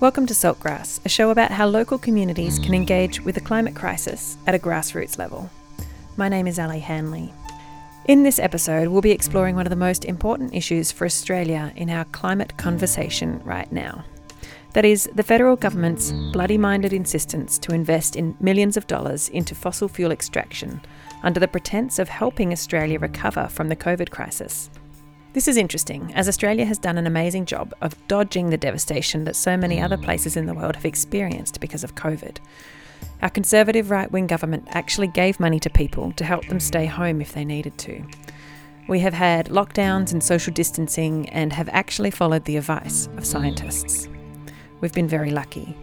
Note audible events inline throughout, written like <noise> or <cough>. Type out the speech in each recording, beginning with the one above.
Welcome to Saltgrass, a show about how local communities can engage with the climate crisis at a grassroots level. My name is Ali Hanley. In this episode, we'll be exploring one of the most important issues for Australia in our climate conversation right now. That is, the federal government's bloody minded insistence to invest in millions of dollars into fossil fuel extraction under the pretense of helping Australia recover from the COVID crisis. This is interesting, as Australia has done an amazing job of dodging the devastation that so many other places in the world have experienced because of COVID. Our conservative right wing government actually gave money to people to help them stay home if they needed to. We have had lockdowns and social distancing and have actually followed the advice of scientists. We've been very lucky.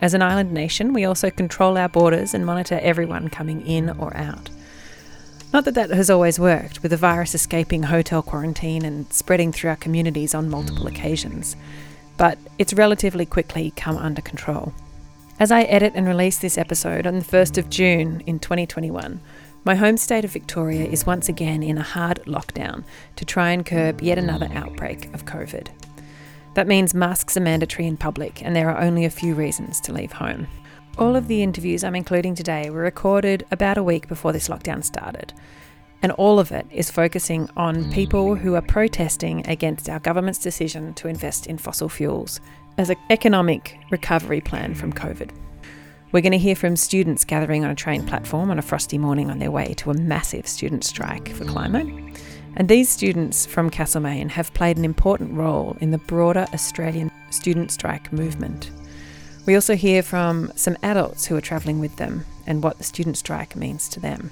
As an island nation, we also control our borders and monitor everyone coming in or out. Not that that has always worked, with the virus escaping hotel quarantine and spreading through our communities on multiple mm. occasions, but it's relatively quickly come under control. As I edit and release this episode on the 1st of June in 2021, my home state of Victoria is once again in a hard lockdown to try and curb yet another outbreak of COVID. That means masks are mandatory in public, and there are only a few reasons to leave home. All of the interviews I'm including today were recorded about a week before this lockdown started, and all of it is focusing on people who are protesting against our government's decision to invest in fossil fuels as an economic recovery plan from COVID. We're going to hear from students gathering on a train platform on a frosty morning on their way to a massive student strike for climate. And these students from Castlemaine have played an important role in the broader Australian student strike movement. We also hear from some adults who are travelling with them and what the student strike means to them.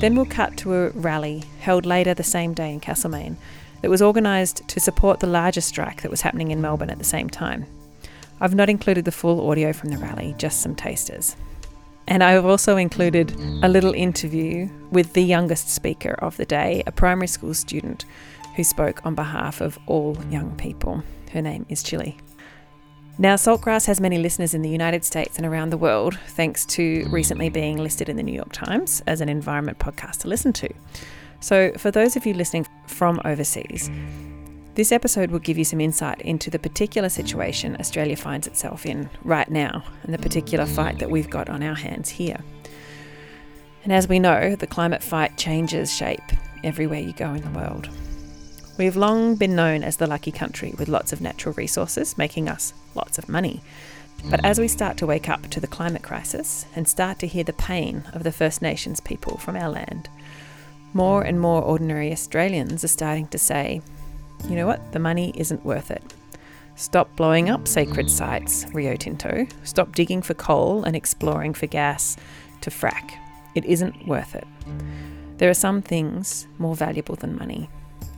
Then we'll cut to a rally held later the same day in Castlemaine that was organised to support the larger strike that was happening in Melbourne at the same time. I've not included the full audio from the rally, just some tasters. And I've also included a little interview with the youngest speaker of the day, a primary school student who spoke on behalf of all young people. Her name is Chili. Now, Saltgrass has many listeners in the United States and around the world, thanks to recently being listed in the New York Times as an environment podcast to listen to. So, for those of you listening from overseas, this episode will give you some insight into the particular situation Australia finds itself in right now and the particular fight that we've got on our hands here. And as we know, the climate fight changes shape everywhere you go in the world. We have long been known as the lucky country with lots of natural resources, making us lots of money. But as we mm. start to wake up to the climate crisis and start to hear the pain of the First Nations people from our land, more and more ordinary Australians are starting to say, you know what, the money isn't worth it. Stop blowing up sacred sites, Rio Tinto. Stop digging for coal and exploring for gas to frack. It isn't worth it. There are some things more valuable than money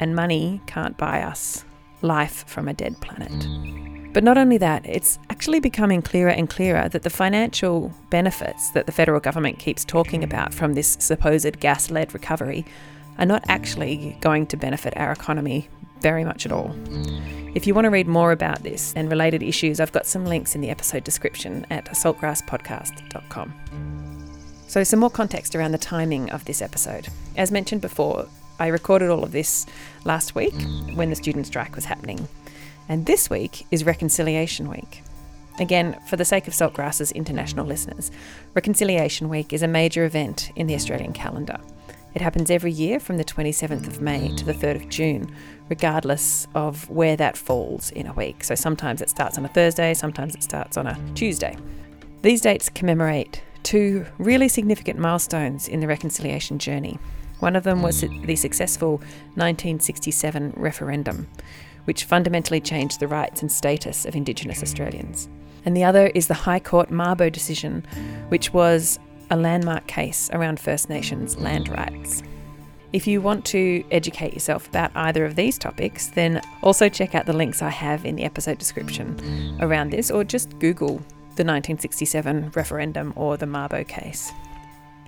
and money can't buy us life from a dead planet. But not only that, it's actually becoming clearer and clearer that the financial benefits that the federal government keeps talking about from this supposed gas led recovery are not actually going to benefit our economy very much at all. If you want to read more about this and related issues, I've got some links in the episode description at saltgrasspodcast.com. So, some more context around the timing of this episode. As mentioned before, I recorded all of this last week when the student strike was happening. And this week is Reconciliation Week. Again, for the sake of Saltgrass's international listeners, Reconciliation Week is a major event in the Australian calendar. It happens every year from the 27th of May to the 3rd of June, regardless of where that falls in a week. So sometimes it starts on a Thursday, sometimes it starts on a Tuesday. These dates commemorate two really significant milestones in the reconciliation journey. One of them was the successful 1967 referendum, which fundamentally changed the rights and status of Indigenous Australians. And the other is the High Court Mabo decision, which was a landmark case around First Nations land rights. If you want to educate yourself about either of these topics, then also check out the links I have in the episode description around this, or just Google the 1967 referendum or the Mabo case.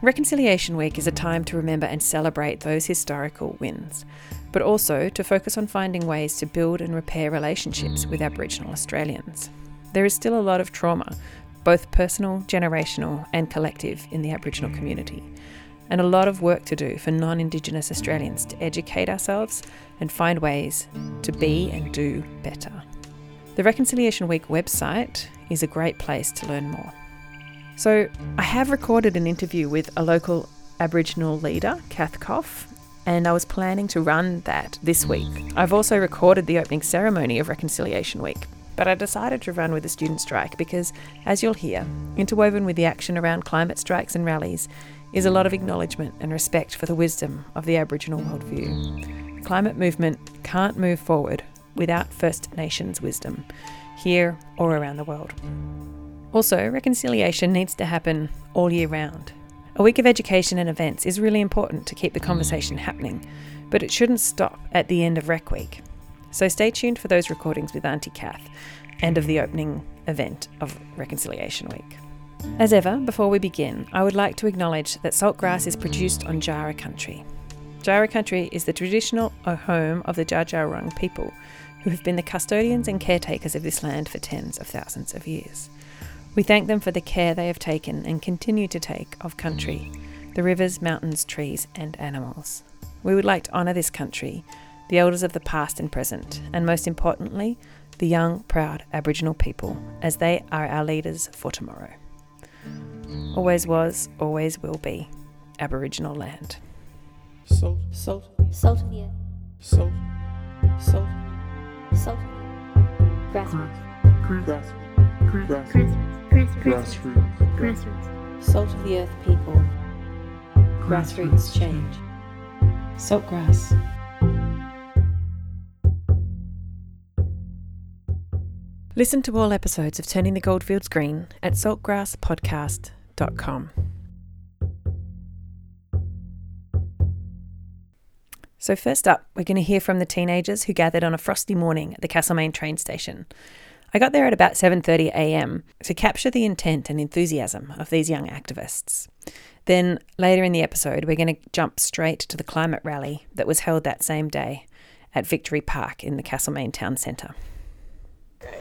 Reconciliation Week is a time to remember and celebrate those historical wins, but also to focus on finding ways to build and repair relationships with Aboriginal Australians. There is still a lot of trauma, both personal, generational, and collective, in the Aboriginal community, and a lot of work to do for non Indigenous Australians to educate ourselves and find ways to be and do better. The Reconciliation Week website is a great place to learn more. So, I have recorded an interview with a local Aboriginal leader, Kath Coff, and I was planning to run that this week. I've also recorded the opening ceremony of Reconciliation Week, but I decided to run with the student strike because, as you'll hear, interwoven with the action around climate strikes and rallies is a lot of acknowledgement and respect for the wisdom of the Aboriginal worldview. The climate movement can't move forward without First Nations wisdom, here or around the world. Also, reconciliation needs to happen all year round. A week of education and events is really important to keep the conversation happening, but it shouldn't stop at the end of Rec Week. So stay tuned for those recordings with Auntie Kath and of the opening event of Reconciliation Week. As ever, before we begin, I would like to acknowledge that saltgrass is produced on Jara country. Jara country is the traditional home of the Dja people, who have been the custodians and caretakers of this land for tens of thousands of years. We thank them for the care they have taken and continue to take of country, the rivers, mountains, trees, and animals. We would like to honour this country, the elders of the past and present, and most importantly, the young, proud Aboriginal people, as they are our leaders for tomorrow. Always was, always will be Aboriginal land. Salt, salt, Salt of the earth. salt, salt, Salt. Grassroots. grass, Grassroots. Grassroots. grassroots, Grassroots. Salt of the earth people. Grassroots change. Saltgrass. Listen to all episodes of Turning the Goldfields Green at saltgrasspodcast.com. So first up, we're going to hear from the teenagers who gathered on a frosty morning at the Castlemaine train station. I got there at about 7:30 a.m. to capture the intent and enthusiasm of these young activists. Then later in the episode, we're going to jump straight to the climate rally that was held that same day at Victory Park in the Castlemaine town centre.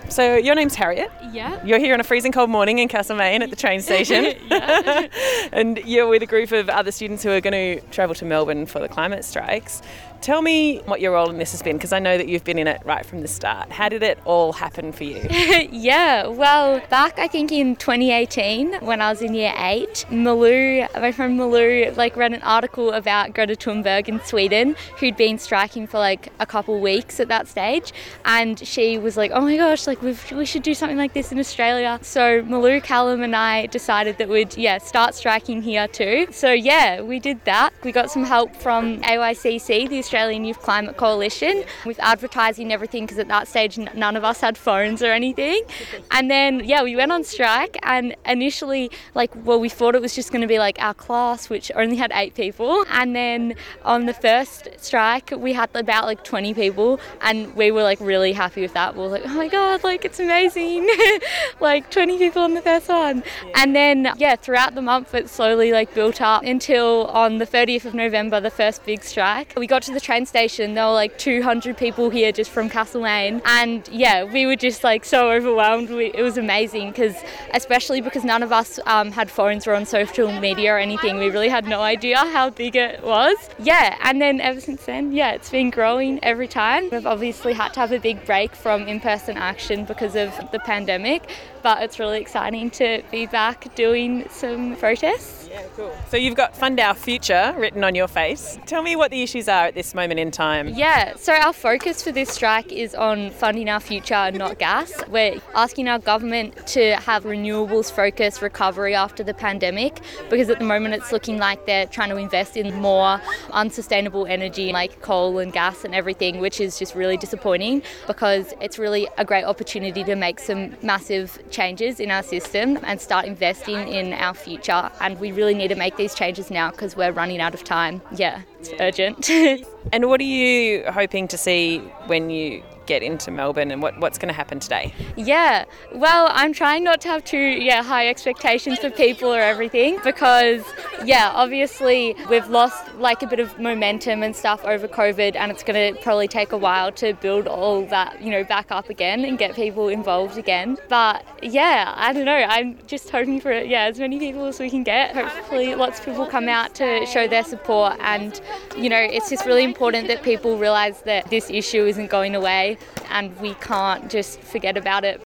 So your name's Harriet. Yeah. You're here on a freezing cold morning in Castlemaine at the train station. <laughs> <laughs> and you're with a group of other students who are going to travel to Melbourne for the climate strikes. Tell me what your role in this has been, because I know that you've been in it right from the start. How did it all happen for you? <laughs> yeah, well, back I think in 2018 when I was in year eight, Malou, my friend Malou, like read an article about Greta Thunberg in Sweden, who'd been striking for like a couple weeks at that stage, and she was like, "Oh my gosh, like we've, we should do something like this in Australia." So Malou, Callum, and I decided that we'd yeah start striking here too. So yeah, we did that. We got some help from AYCC, the Australian Youth Climate Coalition, with advertising everything because at that stage none of us had phones or anything. And then yeah, we went on strike and initially like well we thought it was just going to be like our class which only had 8 people and then on the first strike we had about like 20 people and we were like really happy with that. We were like, "Oh my god, like it's amazing." <laughs> like 20 people on the first one. And then yeah, throughout the month it slowly like built up until on the 30th of November, the first big strike. We got to the train station, there were like 200 people here just from Castlemaine. And yeah, we were just like so overwhelmed. We, it was amazing because, especially because none of us um, had phones or on social media or anything, we really had no idea how big it was. Yeah, and then ever since then, yeah, it's been growing every time. We've obviously had to have a big break from in person action because of the pandemic, but it's really exciting to be back doing some protests. Yeah, cool. So you've got Fund Our Future written on your face. Tell me what the issues are at this moment in time. Yeah, so our focus for this strike is on funding our future, not gas. We're asking our government to have renewables focused recovery after the pandemic because at the moment it's looking like they're trying to invest in more unsustainable energy like coal and gas and everything, which is just really disappointing because it's really a great opportunity to make some massive changes in our system and start investing in our future. And we really need to make these changes now because we're running out of time. Yeah, it's urgent. <laughs> And what are you hoping to see when you get into Melbourne and what, what's going to happen today? Yeah, well, I'm trying not to have too yeah high expectations for people or everything because yeah, obviously we've lost like a bit of momentum and stuff over COVID, and it's going to probably take a while to build all that you know back up again and get people involved again. But yeah, I don't know. I'm just hoping for yeah as many people as we can get. Hopefully, lots of people come out to show their support and you know, it's just really important that people realise that this issue isn't going away and we can't just forget about it.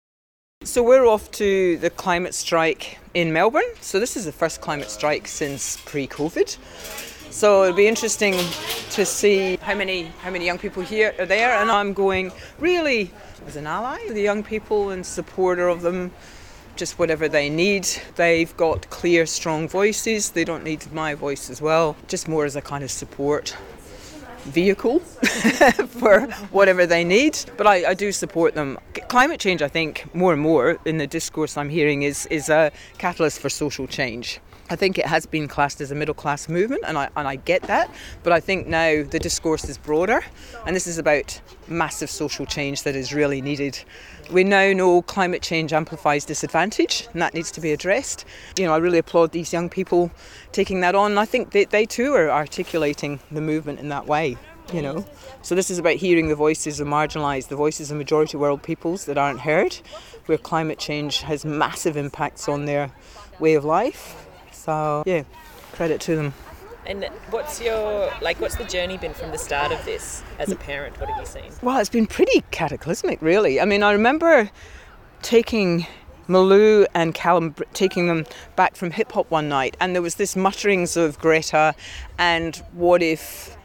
So we're off to the climate strike in Melbourne. So this is the first climate strike since pre-COVID. So it'll be interesting to see how many how many young people here are there, and I'm going really as an ally the young people and supporter of them. Just whatever they need. They've got clear, strong voices. They don't need my voice as well. Just more as a kind of support vehicle <laughs> for whatever they need. But I, I do support them. Climate change, I think, more and more in the discourse I'm hearing, is, is a catalyst for social change. I think it has been classed as a middle class movement, and I, and I get that. But I think now the discourse is broader, and this is about massive social change that is really needed. We now know climate change amplifies disadvantage, and that needs to be addressed. You know, I really applaud these young people taking that on. I think they, they too are articulating the movement in that way. You know, so this is about hearing the voices of marginalised, the voices of majority world peoples that aren't heard, where climate change has massive impacts on their way of life. So yeah, credit to them. And what's your like? What's the journey been from the start of this as a parent? What have you seen? Well, it's been pretty cataclysmic, really. I mean, I remember taking Malou and Callum taking them back from hip hop one night, and there was this mutterings of Greta, and what if,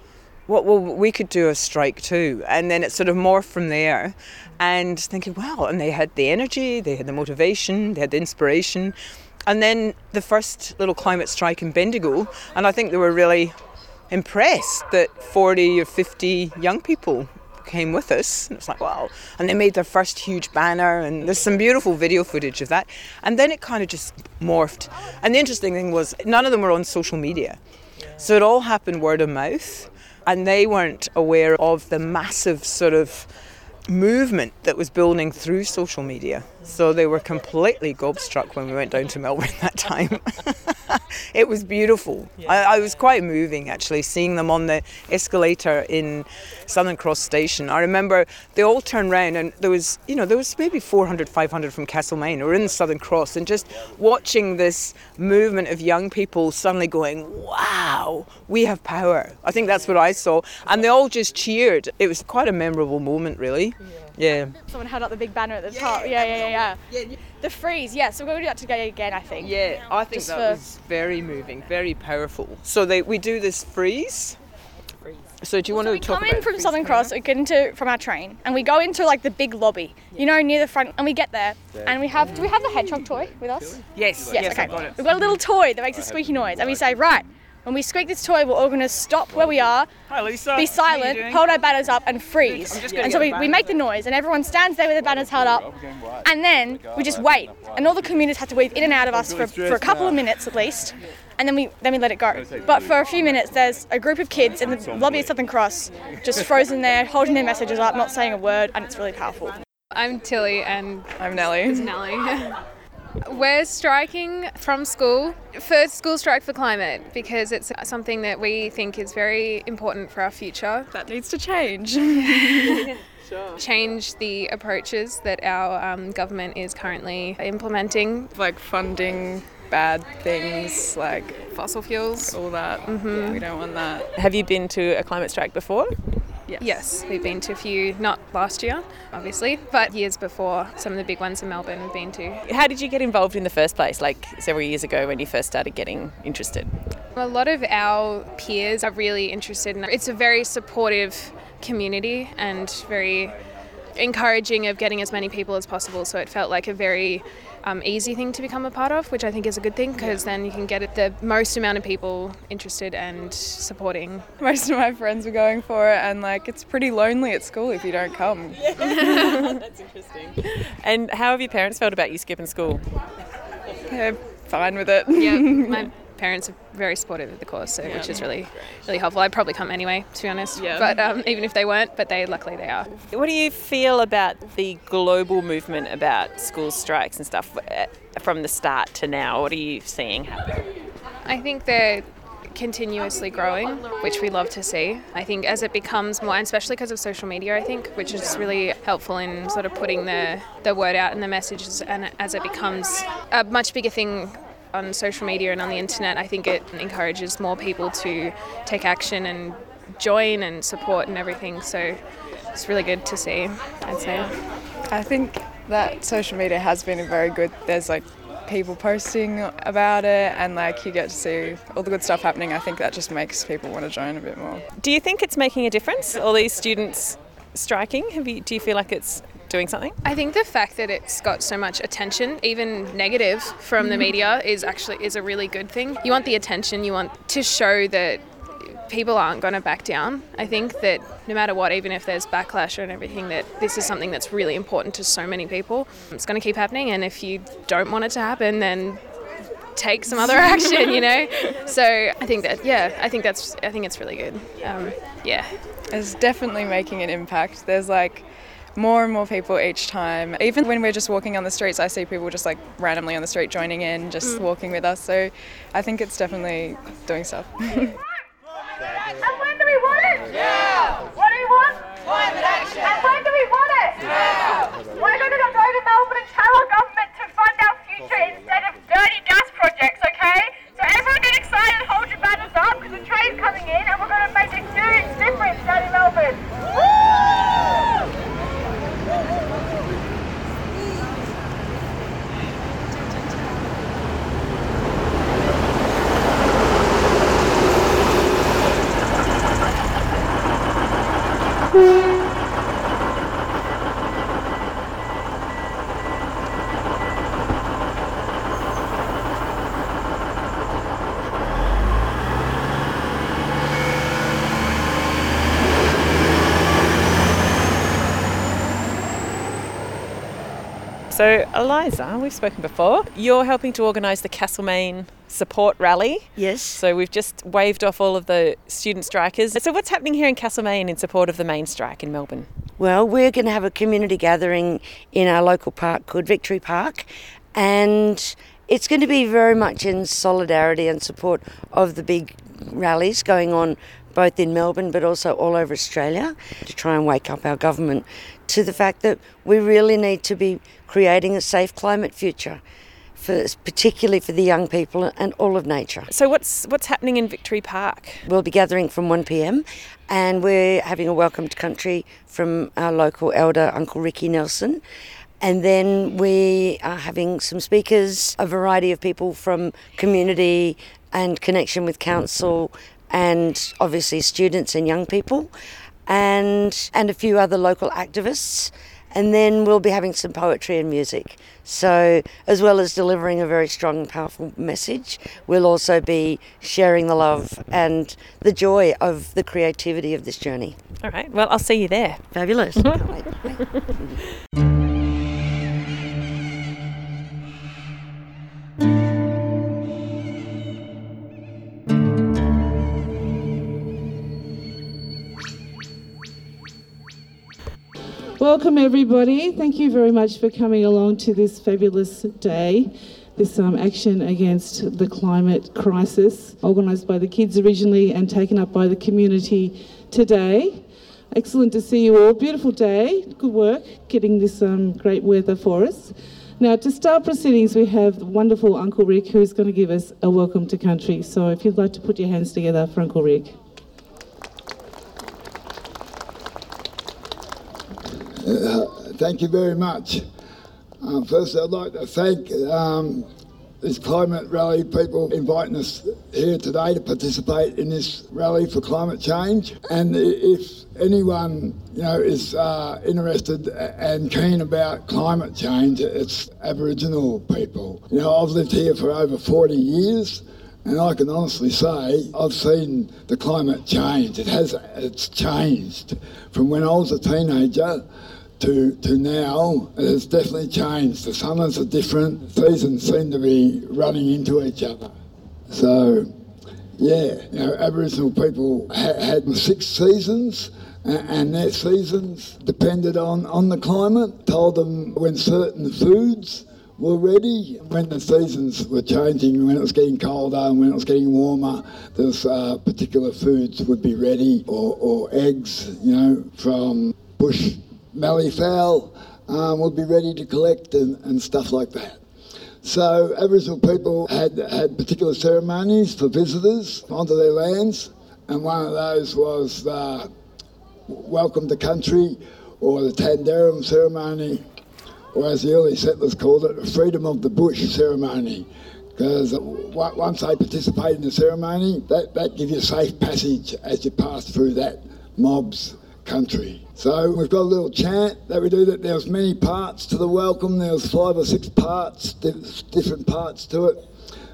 what well we could do a strike too, and then it sort of morphed from there, and thinking, wow, and they had the energy, they had the motivation, they had the inspiration, and then the first little climate strike in Bendigo, and I think they were really impressed that 40 or 50 young people came with us. And it's like, wow. And they made their first huge banner, and there's some beautiful video footage of that. And then it kind of just morphed. And the interesting thing was, none of them were on social media. So it all happened word of mouth, and they weren't aware of the massive sort of movement that was building through social media. So they were completely gobstruck when we went down to Melbourne <laughs> that time. <laughs> it was beautiful. I, I was quite moving actually, seeing them on the escalator in Southern Cross Station. I remember they all turned round and there was, you know, there was maybe 400, 500 from Castlemaine or in Southern Cross and just watching this movement of young people suddenly going, wow, we have power. I think that's what I saw. And they all just cheered. It was quite a memorable moment, really. Yeah. Someone held up the big banner at the top. Yeah, yeah, yeah, yeah. The freeze, yeah. So we're going to do that together again, I think. Yeah, I think Just that for- was very moving, very powerful. So they we do this freeze. So do you want So to we talk come in from Southern Cross, we get into from our train, and we go into like the big lobby, you know, near the front, and we get there, and we have. Do we have the hedgehog toy with us? Yes, Yes, okay. We've got a little toy that makes a squeaky noise, and we say, right, when we squeak this toy, we're all going to stop where we are, Hi Lisa. be silent, hold our banners up, and freeze. gonna And so we, we make the noise, and everyone stands there with their banners held up, and then we just wait, and all the commuters have to weave in and out of us for, for a couple of minutes at least, and then we then we let it go. But for a few minutes, there's a group of kids in the lobby of Southern Cross, just frozen there, holding their messages up, not saying a word, and it's really powerful. I'm Tilly and I'm Nellie. It's Nellie. <laughs> We're striking from school for School Strike for Climate because it's something that we think is very important for our future. That needs to change. <laughs> Change the approaches that our um, government is currently implementing. like funding bad things like Fossil fuels. all that. Mm-hmm. We don't want that. Have you been to a climate strike before? Yes, we've been to a few, not last year, obviously, but years before. Some of the big ones in Melbourne we've been to. How did you get involved in the first place, like several years ago when you first started getting interested? A lot of our peers are really interested in it. It's a very supportive community and very encouraging of getting as many people as possible. So it felt like a very um, easy thing to become a part of, which I think is a good thing because then you can get the most amount of people interested and supporting. <laughs> Most of my friends were going for it, and like it's pretty lonely at school if you don't come. <laughs> That's interesting. And how have your parents felt about you skipping school? They're fine with it. Yeah, my <laughs> parents are very supportive of the course, so, which is really, really helpful. I'd probably come anyway, to be honest. Yeah. But um, even if they weren't, but they luckily they are. What do you feel about the global movement about school strikes and stuff uh, from the start to now? What are you seeing happen? I think they're continuously growing, which we love to see. I think as it becomes more, and especially because of social media, I think, which is really helpful in sort of putting the, the word out and the messages, and as it becomes a much bigger thing on social media and on the internet, I think it encourages more people to take action and join and support and everything. So it's really good to see, I'd say. I think that social media has been very good. There's like people posting about it and like you get to see all the good stuff happening. I think that just makes people want to join a bit more. Do you think it's making a difference? All these students striking. Have you? Do you feel like it's doing something? I think the fact that it's got so much attention, even negative from the media, is actually is a really good thing. You want the attention. You want to show that people aren't going to back down. I think that no matter what, even if there's backlash and everything, that this is something that's really important to so many people. It's going to keep happening, and if you don't want it to happen, then take some other <laughs> action. You know. So I think that yeah, I think that's I think it's really good. Um, yeah. It's definitely making an impact. There's like more and more people each time. Even when we're just walking on the streets, I see people just like randomly on the street joining in, just mm. walking with us. So I think it's definitely doing stuff. <laughs> And when do we want it? Now! What do we want? Climate action! And when do we want it? Now! We're going to go to Melbourne and tell our government to fund our future instead of dirty gas projects, Woo! So, Eliza, we've spoken before. You're helping to organise the Castlemaine support rally. Yes. So, we've just waved off all of the student strikers. So, what's happening here in Castlemaine in support of the main strike in Melbourne? Well, we're going to have a community gathering in our local park called Victory Park, and it's going to be very much in solidarity and support of the big rallies going on both in Melbourne but also all over Australia to try and wake up our government to the fact that we really need to be creating a safe climate future. For, particularly for the young people and all of nature. So, what's what's happening in Victory Park? We'll be gathering from 1 pm and we're having a welcome to country from our local elder, Uncle Ricky Nelson. And then we are having some speakers, a variety of people from community and connection with council, and obviously students and young people, and and a few other local activists. And then we'll be having some poetry and music. So, as well as delivering a very strong and powerful message, we'll also be sharing the love and the joy of the creativity of this journey. All right. Well, I'll see you there. Fabulous. <laughs> Welcome, everybody. Thank you very much for coming along to this fabulous day, this um, action against the climate crisis, organised by the kids originally and taken up by the community today. Excellent to see you all. Beautiful day. Good work getting this um, great weather for us. Now, to start proceedings, we have wonderful Uncle Rick who's going to give us a welcome to country. So, if you'd like to put your hands together for Uncle Rick. Uh, thank you very much. Uh, first, I'd like to thank um, this climate rally people inviting us here today to participate in this rally for climate change. And if anyone, you know, is uh, interested and keen about climate change, it's Aboriginal people. You know, I've lived here for over 40 years. And I can honestly say I've seen the climate change. It has it's changed from when I was a teenager to, to now, it has definitely changed. The summers are different, seasons seem to be running into each other. So, yeah, you know, Aboriginal people ha- had six seasons, and their seasons depended on, on the climate, told them when certain foods were ready, when the seasons were changing, when it was getting colder and when it was getting warmer, those uh, particular foods would be ready, or, or eggs, you know, from bush mallee fowl um, would be ready to collect and, and stuff like that. So Aboriginal people had, had particular ceremonies for visitors onto their lands, and one of those was the Welcome to Country or the Tanderrum ceremony, or as the early settlers called it, the Freedom of the Bush ceremony. Because once they participate in the ceremony, that, that gives you safe passage as you pass through that mob's country. So we've got a little chant that we do that there's many parts to the welcome. There's five or six parts, different parts to it.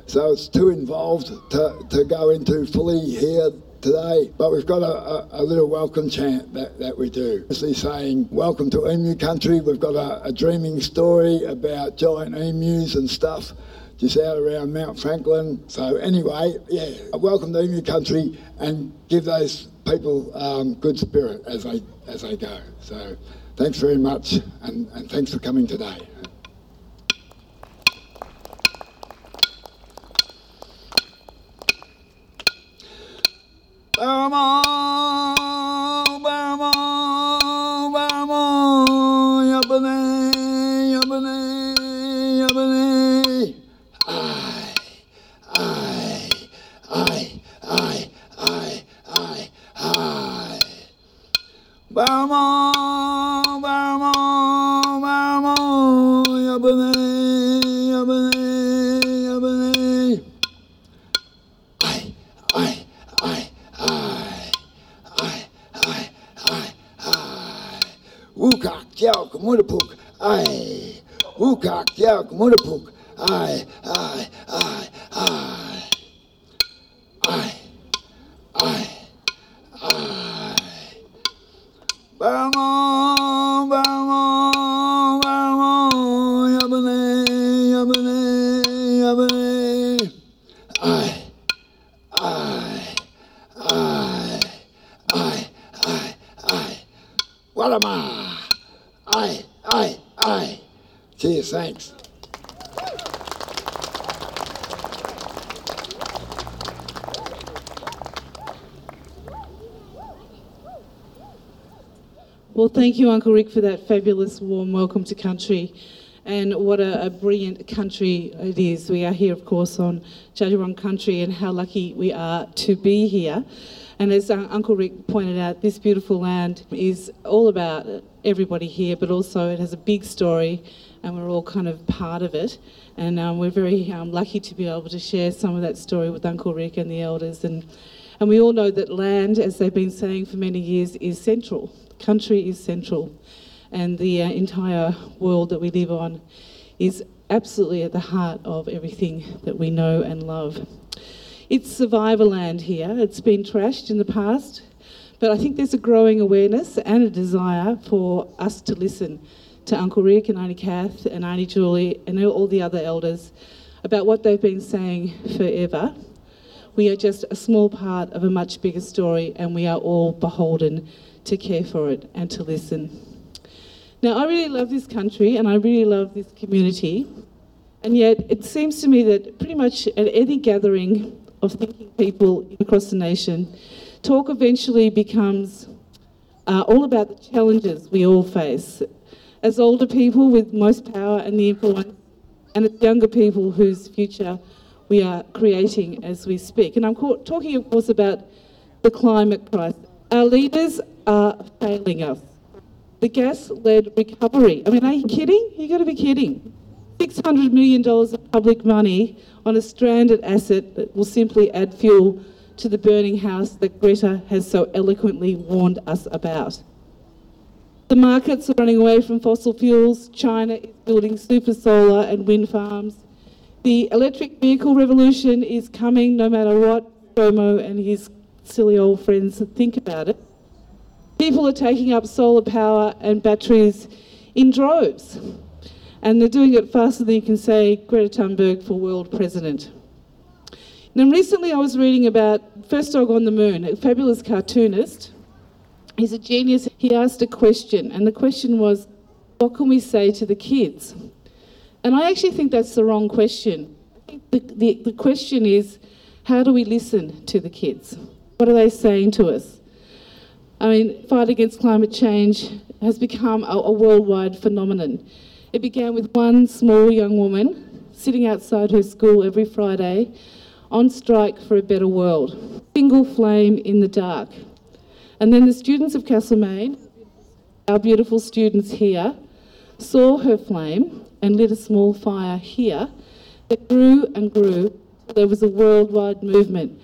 So it's too involved to, to go into fully here today, but we've got a, a, a, little welcome chant that, that we do. Actually saying, welcome to emu country. We've got a, a dreaming story about giant emus and stuff just out around Mount Franklin. So anyway, yeah, welcome to emu country and give those people um, good spirit as I as I go. So thanks very much and, and thanks for coming today. Burma, Burma, Burma, Burma, Burma, Yabane, Yabane, Yabane. I, I, I. Wukak Jiao Kamudapuk, I. Wukak Jiao Kamudapuk, I, I, I, I. I, I, I. Burma, Burma, Burma, Yabane, Yabane, Yabane. I, I, I, I, I, I. Walama. I, I, I. Cheers, thanks. Well, thank you, Uncle Rick, for that fabulous warm welcome to country. And what a, a brilliant country it is. We are here, of course, on Dja Dja Wurrung country, and how lucky we are to be here. And as uh, Uncle Rick pointed out, this beautiful land is all about everybody here, but also it has a big story, and we're all kind of part of it. And um, we're very um, lucky to be able to share some of that story with Uncle Rick and the elders. And, and we all know that land, as they've been saying for many years, is central. Country is central. And the uh, entire world that we live on is absolutely at the heart of everything that we know and love. It's survivor land here. It's been trashed in the past, but I think there's a growing awareness and a desire for us to listen to Uncle Rick and Auntie Kath and Auntie Julie and all the other elders about what they've been saying forever. We are just a small part of a much bigger story, and we are all beholden to care for it and to listen. Now, I really love this country and I really love this community, and yet it seems to me that pretty much at any gathering of thinking people across the nation, talk eventually becomes uh, all about the challenges we all face. As older people with most power and the influence, and as younger people whose future we are creating as we speak. And I'm talking, of course, about the climate crisis. Our leaders are failing us. The gas led recovery. I mean, are you kidding? you got to be kidding. $600 million of public money on a stranded asset that will simply add fuel to the burning house that Greta has so eloquently warned us about. The markets are running away from fossil fuels. China is building super solar and wind farms. The electric vehicle revolution is coming no matter what ScoMo and his silly old friends think about it. People are taking up solar power and batteries in droves and they're doing it faster than you can say Greta Thunberg for world president. Now, recently I was reading about First Dog on the Moon, a fabulous cartoonist. He's a genius. He asked a question, and the question was, What can we say to the kids? And I actually think that's the wrong question. The, the, the question is, How do we listen to the kids? What are they saying to us? I mean, fight against climate change has become a, a worldwide phenomenon. It began with one small young woman sitting outside her school every Friday on strike for a better world. Single flame in the dark. And then the students of Castlemaine, our beautiful students here, saw her flame and lit a small fire here that grew and grew. There was a worldwide movement.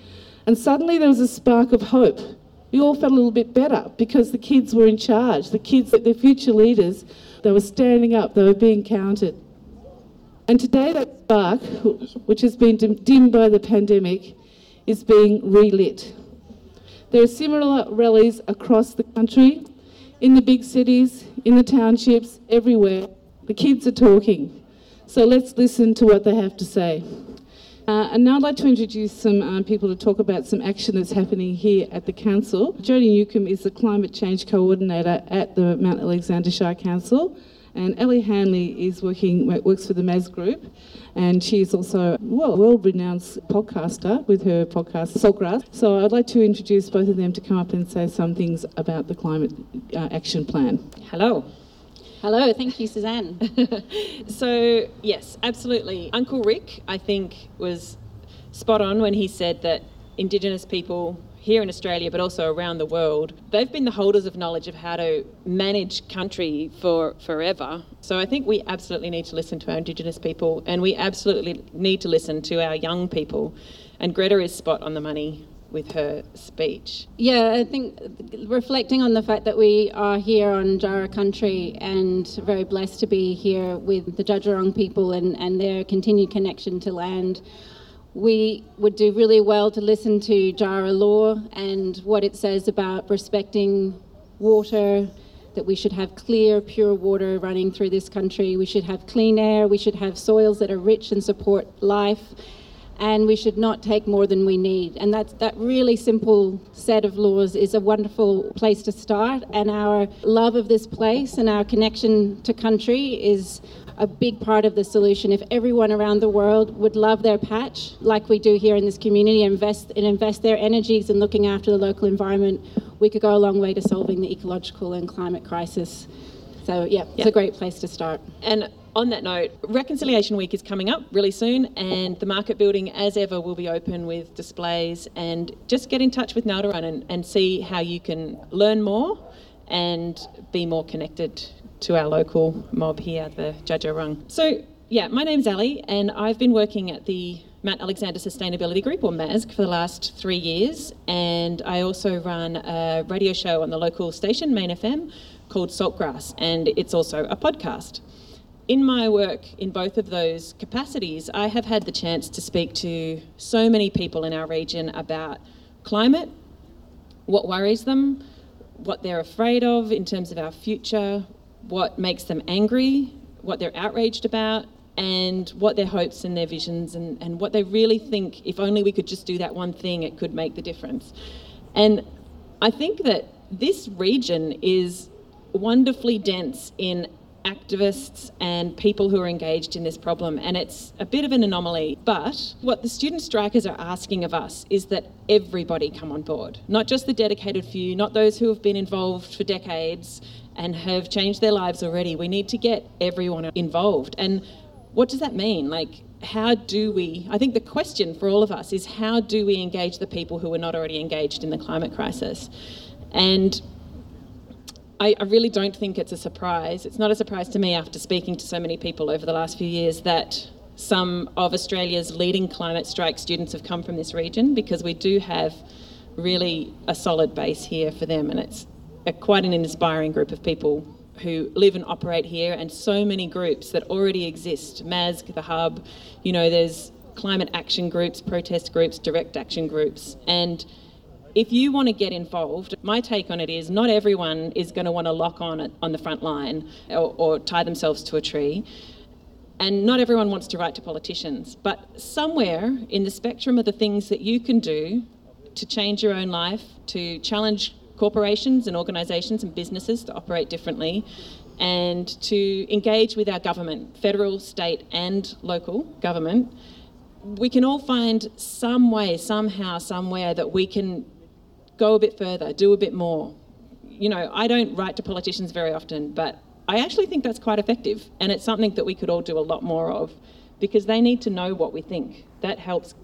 And suddenly there was a spark of hope. We all felt a little bit better because the kids were in charge. The kids, the future leaders, they were standing up, they were being counted. And today, that spark, which has been dim- dimmed by the pandemic, is being relit. There are similar rallies across the country, in the big cities, in the townships, everywhere. The kids are talking. So let's listen to what they have to say. Uh, and now I'd like to introduce some um, people to talk about some action that's happening here at the council. Jodie Newcomb is the climate change coordinator at the Mount Alexander Shire Council, and Ellie Hanley is working works for the Maz Group, and she's also well world-renowned podcaster with her podcast Saltgrass. So I'd like to introduce both of them to come up and say some things about the climate uh, action plan. Hello. Hello, thank you, Suzanne. <laughs> so, yes, absolutely. Uncle Rick, I think, was spot on when he said that Indigenous people here in Australia, but also around the world, they've been the holders of knowledge of how to manage country for forever. So I think we absolutely need to listen to our Indigenous people and we absolutely need to listen to our young people. And Greta is spot on the money with her speech. Yeah, I think reflecting on the fact that we are here on Jara country and very blessed to be here with the Dja Dja Wurrung people and, and their continued connection to land, we would do really well to listen to Jara law and what it says about respecting water, that we should have clear, pure water running through this country. We should have clean air. We should have soils that are rich and support life and we should not take more than we need. And that, that really simple set of laws is a wonderful place to start. And our love of this place and our connection to country is a big part of the solution. If everyone around the world would love their patch, like we do here in this community, invest and invest their energies in looking after the local environment, we could go a long way to solving the ecological and climate crisis. So yeah, it's a great place to start. And on that note, Reconciliation Week is coming up really soon, and the market building, as ever, will be open with displays. And just get in touch with Nalderun and, and see how you can learn more and be more connected to our local mob here, the Dja Dja Wurrung. So, yeah, my name's Ali, and I've been working at the Mount Alexander Sustainability Group, or MASG, for the last three years. And I also run a radio show on the local station, Main FM, called Saltgrass, and it's also a podcast. In my work in both of those capacities, I have had the chance to speak to so many people in our region about climate, what worries them, what they're afraid of in terms of our future, what makes them angry, what they're outraged about, and what their hopes and their visions and, and what they really think if only we could just do that one thing, it could make the difference. And I think that this region is wonderfully dense in activists and people who are engaged in this problem, and it's a bit of an anomaly. But what the student strikers are asking of us is that everybody come on board, not just the dedicated few, not those who have been involved for decades and have changed their lives already. We need to get everyone involved. And what does that mean? Like, how do we? I think the question for all of us is how do we engage the people who are not already engaged in the climate crisis? And I, I really don't think it's a surprise. It's not a surprise to me after speaking to so many people over the last few years that some of Australia's leading climate strike students have come from this region because we do have really a solid base here for them, and it's a, quite an inspiring group of people who live and operate here, and so many groups that already exist. MASG, the hub, you know, there's climate action groups, protest groups, direct action groups, and if you want to get involved, my take on it is not everyone is going to want to lock on on the front line or, or tie themselves to a tree. And not everyone wants to write to politicians. But somewhere in the spectrum of the things that you can do to change your own life, to challenge corporations and organisations and businesses to operate differently, and to engage with our government, federal, state, and local government, we can all find some way, somehow, somewhere that we can go a bit further, do a bit more. You know, I don't write to politicians very often, but I actually think that's quite effective, and it's something that we could all do a lot more of because they need to know what we think. That helps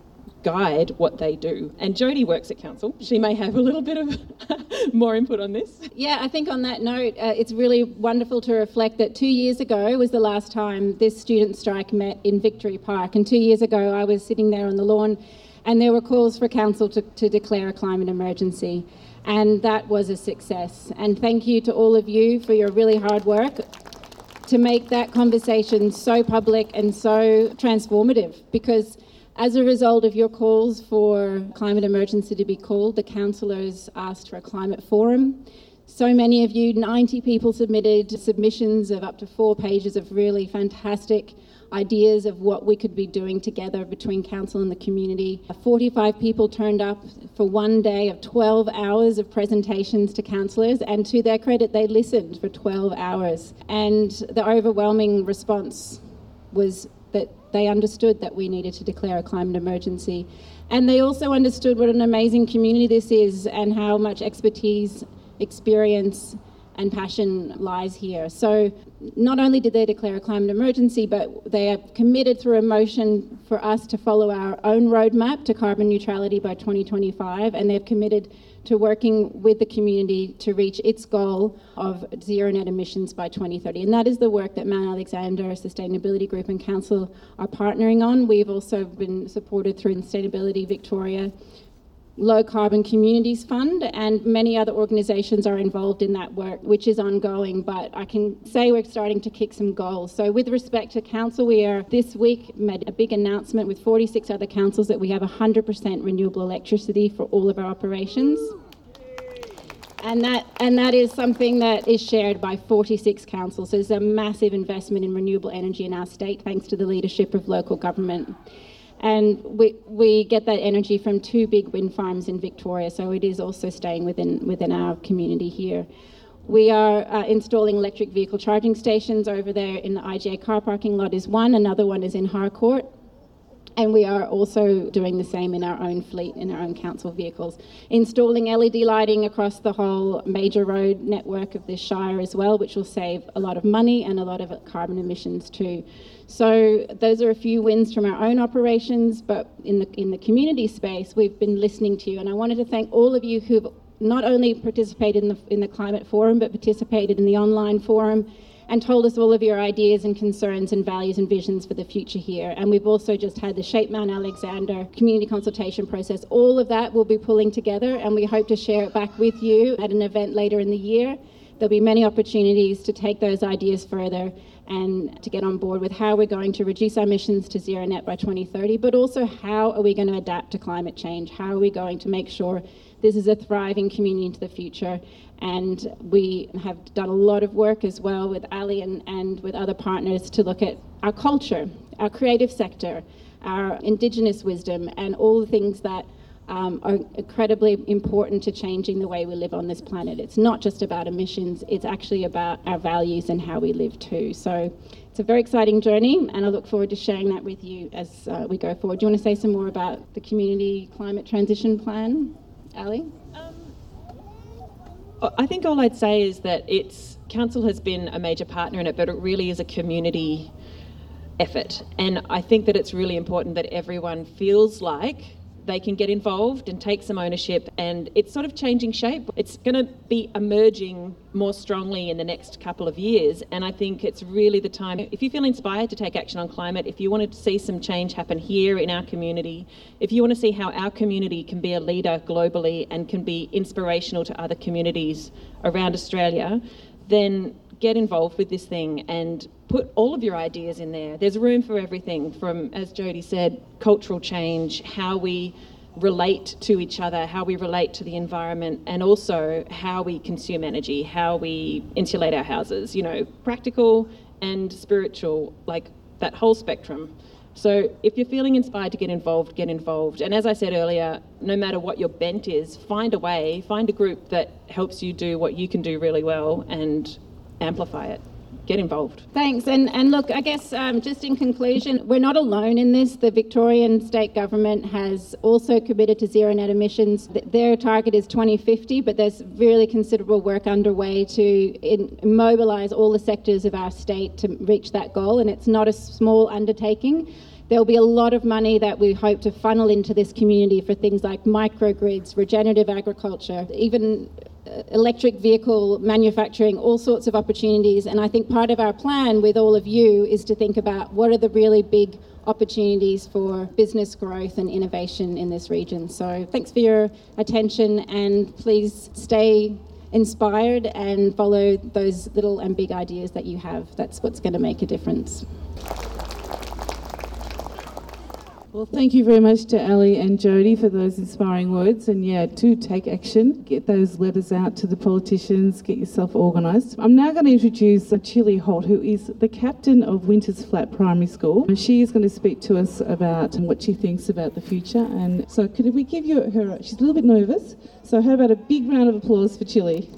guide what they do. And Jodie works at council. She may have a little bit of <laughs> more input on this. Yeah, I think on that note, uh, it's really wonderful to reflect that two years ago was the last time this student strike met in Victory Park. And two years ago, I was sitting there on the lawn and there were calls for council to, to declare a climate emergency. And that was a success. And thank you to all of you for your really hard work to make that conversation so public and so transformative because as a result of your calls for climate emergency to be called, the councillors asked for a climate forum. So many of you, 90 people submitted submissions of up to four pages of really fantastic ideas of what we could be doing together between council and the community. 45 people turned up for one day of 12 hours of presentations to councillors, and to their credit, they listened for 12 hours. And the overwhelming response was that they understood that we needed to declare a climate emergency. And they also understood what an amazing community this is and how much expertise, experience, and passion lies here. So, not only did they declare a climate emergency, but they have committed through a motion for us to follow our own roadmap to carbon neutrality by 2025, and they've committed to working with the community to reach its goal of zero net emissions by 2030. And that is the work that Mount Alexander Sustainability Group and Council are partnering on. We've also been supported through Sustainability Victoria Low Carbon Communities Fund, and many other organisations are involved in that work, which is ongoing. But I can say we're starting to kick some goals. So, with respect to council, we are this week made a big announcement with 46 other councils that we have 100% renewable electricity for all of our operations. And that, and that is something that is shared by 46 councils. So there's a massive investment in renewable energy in our state thanks to the leadership of local government. And we, we get that energy from two big wind farms in Victoria, so it is also staying within, within our community here. We are uh, installing electric vehicle charging stations over there in the IGA car parking lot is one, another one is in Harcourt. And we are also doing the same in our own fleet, in our own council vehicles. Installing LED lighting across the whole major road network of this Shire as well, which will save a lot of money and a lot of carbon emissions too. So those are a few wins from our own operations, but in the in the community space, we've been listening to you, and I wanted to thank all of you who've not only participated in the in the climate forum, but participated in the online forum and told us all of your ideas and concerns and values and visions for the future here. And we've also just had the Shape Mount Alexander community consultation process. All of that we'll be pulling together, and we hope to share it back with you at an event later in the year. There'll be many opportunities to take those ideas further and to get on board with how we're going to reduce our emissions to zero net by 2030, but also how are we going to adapt to climate change? How are we going to make sure this is a thriving community into the future? And we have done a lot of work as well with Ali and, and with other partners to look at our culture, our creative sector, our Indigenous wisdom, and all the things that um, are incredibly important to changing the way we live on this planet. It's not just about emissions, it's actually about our values and how we live too. So it's a very exciting journey, and I look forward to sharing that with you as uh, we go forward. Do you want to say some more about the Community Climate Transition Plan, Ali? I think all I'd say is that it's council has been a major partner in it, but it really is a community effort. And I think that it's really important that everyone feels like they can get involved and take some ownership and it's sort of changing shape. It's going to be emerging more strongly in the next couple of years and I think it's really the time if you feel inspired to take action on climate, if you want to see some change happen here in our community, if you want to see how our community can be a leader globally and can be inspirational to other communities around Australia, then get involved with this thing and put all of your ideas in there. There's room for everything from, as Jody said, cultural change, how we relate to each other, how we relate to the environment, and also how we consume energy, how we insulate our houses, you know, practical and spiritual, like that whole spectrum. So if you're feeling inspired to get involved, get involved. And as I said earlier, no matter what your bent is, find a way, find a group that helps you do what you can do really well and amplify it. get involved. Thanks. And, and look, I guess um, just in conclusion, we're not alone in this. The Victorian state government has also committed to zero net emissions. Their target is 2050, but there's really considerable work underway to mobilise all the sectors of our state to reach that goal. And it's not a small undertaking. There'll be a lot of money that we hope to funnel into this community for things like microgrids, regenerative agriculture, even electric vehicle manufacturing, all sorts of opportunities. And I think part of our plan with all of you is to think about what are the really big opportunities for business growth and innovation in this region. So thanks for your attention and please stay inspired and follow those little and big ideas that you have. That's what's going to make a difference. Well, thank you very much to Ali and Jody for those inspiring words. And yeah, do take action. Get those letters out to the politicians. Get yourself organised. I'm now going to introduce Chili Holt, who is the captain of Winters Flat Primary School. And she is going to speak to us about what she thinks about the future. And so, could we give you her? She's a little bit nervous. So, how about a big round of applause for Chili?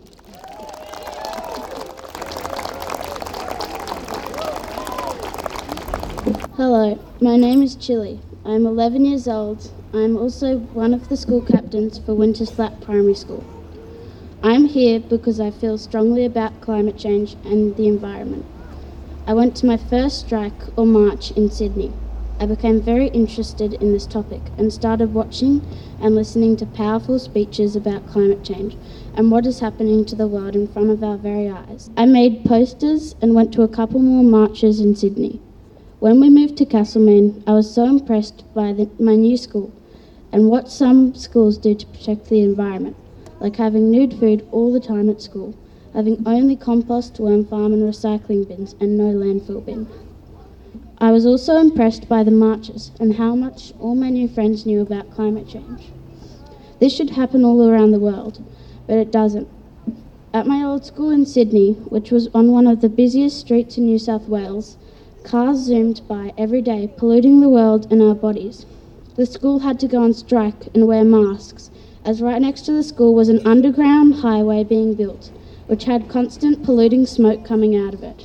Hello, my name is Chili. I'm 11 years old. I'm also one of the school captains for Winters Flat Primary School. I'm here because I feel strongly about climate change and the environment. I went to my first strike or march in Sydney. I became very interested in this topic and started watching and listening to powerful speeches about climate change and what is happening to the world in front of our very eyes. I made posters and went to a couple more marches in Sydney. When we moved to Castlemaine, I was so impressed by the, my new school and what some schools do to protect the environment, like having nude food all the time at school, having only compost, worm farm, and recycling bins, and no landfill bin. I was also impressed by the marches and how much all my new friends knew about climate change. This should happen all around the world, but it doesn't. At my old school in Sydney, which was on one of the busiest streets in New South Wales, Cars zoomed by every day, polluting the world and our bodies. The school had to go on strike and wear masks, as right next to the school was an underground highway being built, which had constant polluting smoke coming out of it.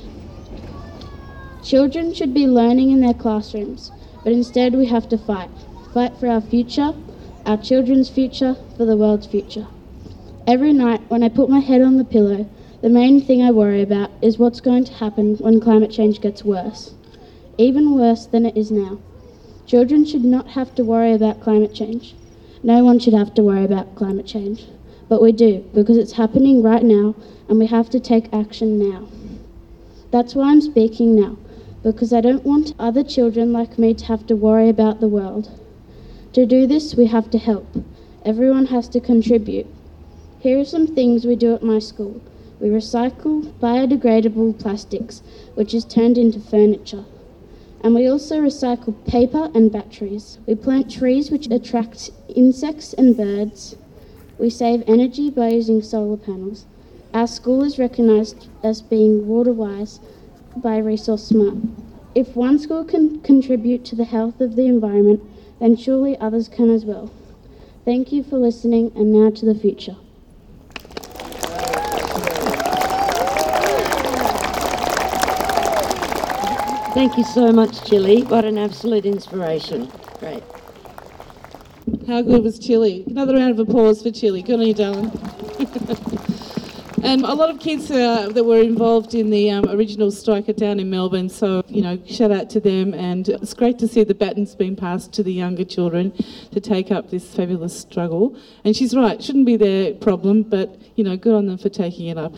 Children should be learning in their classrooms, but instead we have to fight. Fight for our future, our children's future, for the world's future. Every night when I put my head on the pillow, the main thing I worry about is what's going to happen when climate change gets worse, even worse than it is now. Children should not have to worry about climate change. No one should have to worry about climate change. But we do, because it's happening right now and we have to take action now. That's why I'm speaking now, because I don't want other children like me to have to worry about the world. To do this, we have to help. Everyone has to contribute. Here are some things we do at my school. We recycle biodegradable plastics, which is turned into furniture. And we also recycle paper and batteries. We plant trees which attract insects and birds. We save energy by using solar panels. Our school is recognised as being water wise by Resource Smart. If one school can contribute to the health of the environment, then surely others can as well. Thank you for listening, and now to the future. Thank you so much, Chili. What an absolute inspiration. Great. How good was Chili? Another round of applause for Chili. Good on you, darling. and <laughs> a lot of kids uh, that were involved in the um, original strike are down in Melbourne, so, you know, shout out to them. And it's great to see the batons being passed to the younger children to take up this fabulous struggle. And she's right, shouldn't be their problem, but, you know, good on them for taking it up.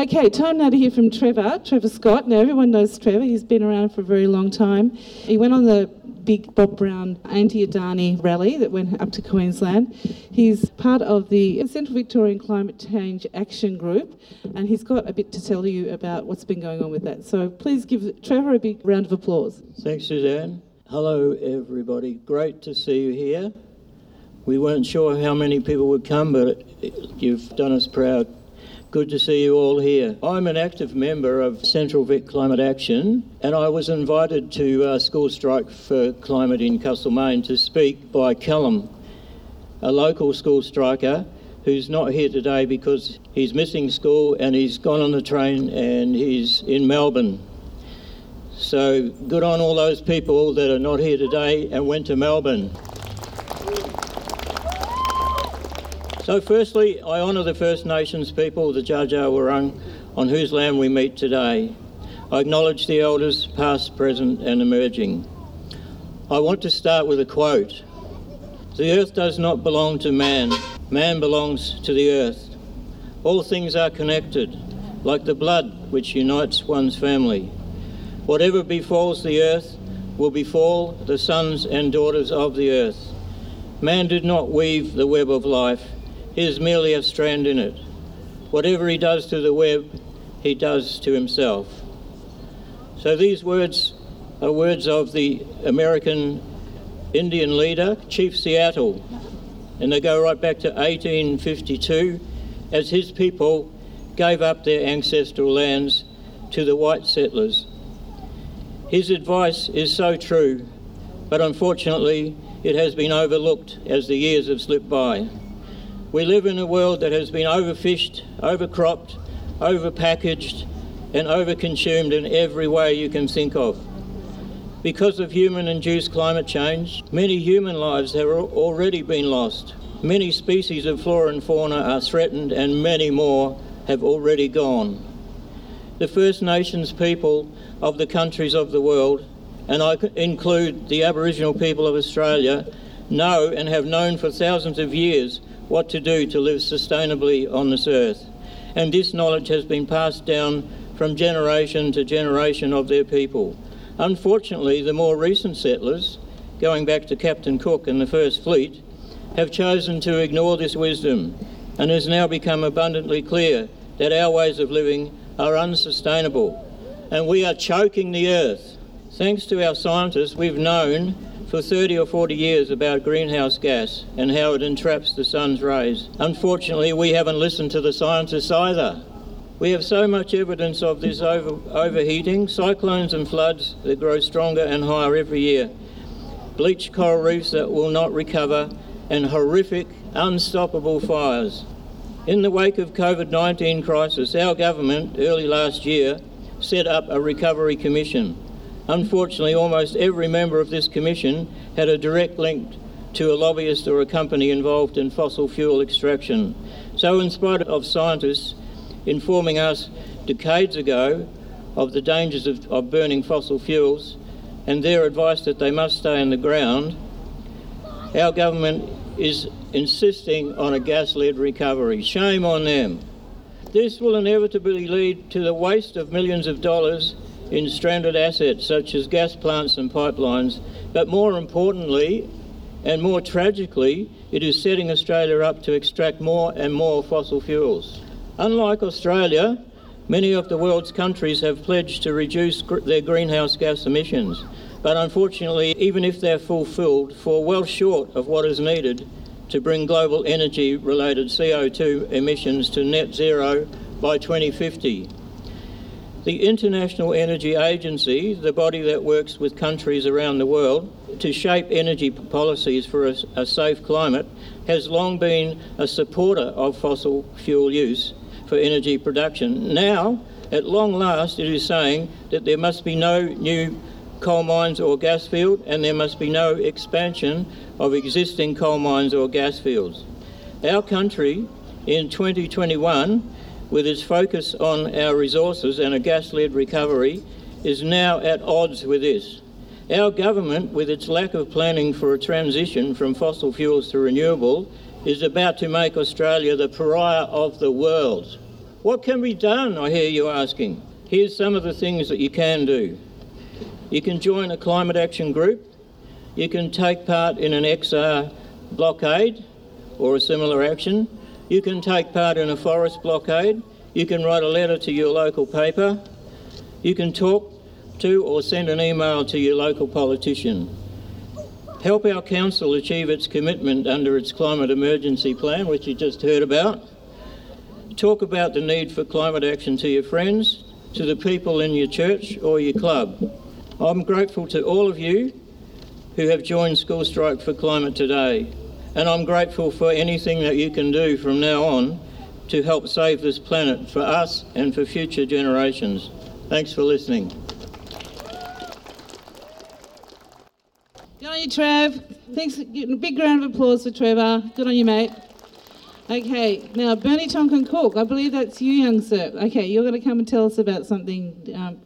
Okay, time now to hear from Trevor, Trevor Scott. Now, everyone knows Trevor, he's been around for a very long time. He went on the big Bob Brown anti Adani rally that went up to Queensland. He's part of the Central Victorian Climate Change Action Group, and he's got a bit to tell you about what's been going on with that. So please give Trevor a big round of applause. Thanks, Suzanne. Hello, everybody. Great to see you here. We weren't sure how many people would come, but you've done us proud. Good to see you all here. I'm an active member of Central Vic Climate Action, and I was invited to uh, School Strike for Climate in Castlemaine to speak by Callum, a local school striker who's not here today because he's missing school and he's gone on the train and he's in Melbourne. So good on all those people that are not here today and went to Melbourne. So, firstly, I honour the First Nations people, the Dja Wurrung, on whose land we meet today. I acknowledge the elders, past, present, and emerging. I want to start with a quote The earth does not belong to man, man belongs to the earth. All things are connected, like the blood which unites one's family. Whatever befalls the earth will befall the sons and daughters of the earth. Man did not weave the web of life, is merely a strand in it. Whatever he does to the web, he does to himself. So these words are words of the American Indian leader, Chief Seattle, and they go right back to 1852 as his people gave up their ancestral lands to the white settlers. His advice is so true, but unfortunately, it has been overlooked as the years have slipped by. We live in a world that has been overfished, overcropped, overpackaged, and overconsumed in every way you can think of. Because of human induced climate change, many human lives have already been lost. Many species of flora and fauna are threatened, and many more have already gone. The First Nations people of the countries of the world, and I include the Aboriginal people of Australia, know and have known for thousands of years what to do to live sustainably on this earth. And this knowledge has been passed down from generation to generation of their people. Unfortunately, the more recent settlers, going back to Captain Cook and the First Fleet, have chosen to ignore this wisdom and it has now become abundantly clear that our ways of living are unsustainable and we are choking the earth. Thanks to our scientists, we've known for 30 or 40 years about greenhouse gas and how it entraps the sun's rays. Unfortunately, we haven't listened to the scientists either. We have so much evidence of this over, overheating, cyclones and floods that grow stronger and higher every year, bleached coral reefs that will not recover, and horrific, unstoppable fires. In the wake of COVID-19 crisis, our government early last year set up a recovery commission Unfortunately, almost every member of this commission had a direct link to a lobbyist or a company involved in fossil fuel extraction. So, in spite of scientists informing us decades ago of the dangers of, of burning fossil fuels and their advice that they must stay in the ground, our government is insisting on a gas led recovery. Shame on them. This will inevitably lead to the waste of millions of dollars in stranded assets such as gas plants and pipelines, but more importantly and more tragically, it is setting Australia up to extract more and more fossil fuels. Unlike Australia, many of the world's countries have pledged to reduce gr- their greenhouse gas emissions, but unfortunately, even if they're fulfilled, fall well short of what is needed to bring global energy related CO2 emissions to net zero by 2050. The International Energy Agency, the body that works with countries around the world to shape energy policies for a, a, safe climate, has long been a supporter of fossil fuel use for energy production. Now, at long last, it is saying that there must be no new coal mines or gas field and there must be no expansion of existing coal mines or gas fields. Our country in 2021 with its focus on our resources and a gas led recovery, is now at odds with this. Our government, with its lack of planning for a transition from fossil fuels to renewable, is about to make Australia the pariah of the world. What can be done, I hear you asking? Here's some of the things that you can do. You can join a climate action group, you can take part in an XR blockade or a similar action, you can take part in a forest blockade. You can write a letter to your local paper. You can talk to or send an email to your local politician. Help our council achieve its commitment under its climate emergency plan, which you just heard about. Talk about the need for climate action to your friends, to the people in your church or your club. I'm grateful to all of you who have joined School Strike for Climate today. And I'm grateful for anything that you can do from now on to help save this planet for us and for future generations. Thanks for listening. Good on you, Trev. Thanks. Big round of applause for Trevor. Good on you, mate. Okay, now Bernie Tonkin Cook, I believe that's you, young sir. Okay, you're going to come and tell us about something um,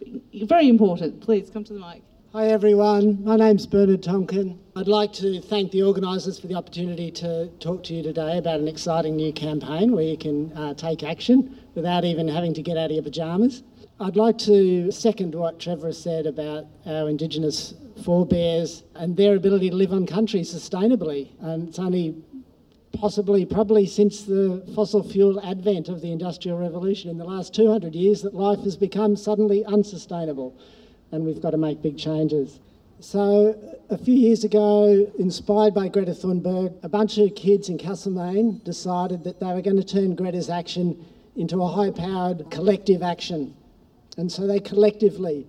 very important. Please come to the mic. Hi everyone, my name's Bernard Tonkin. I'd like to thank the organisers for the opportunity to talk to you today about an exciting new campaign where you can uh, take action without even having to get out of your pyjamas. I'd like to second what Trevor said about our Indigenous forebears and their ability to live on country sustainably. And it's only possibly, probably since the fossil fuel advent of the Industrial Revolution in the last 200 years that life has become suddenly unsustainable and we've got to make big changes. So, a few years ago, inspired by Greta Thunberg, a bunch of kids in Castlemaine decided that they were going to turn Greta's action into a high powered collective action. And so they collectively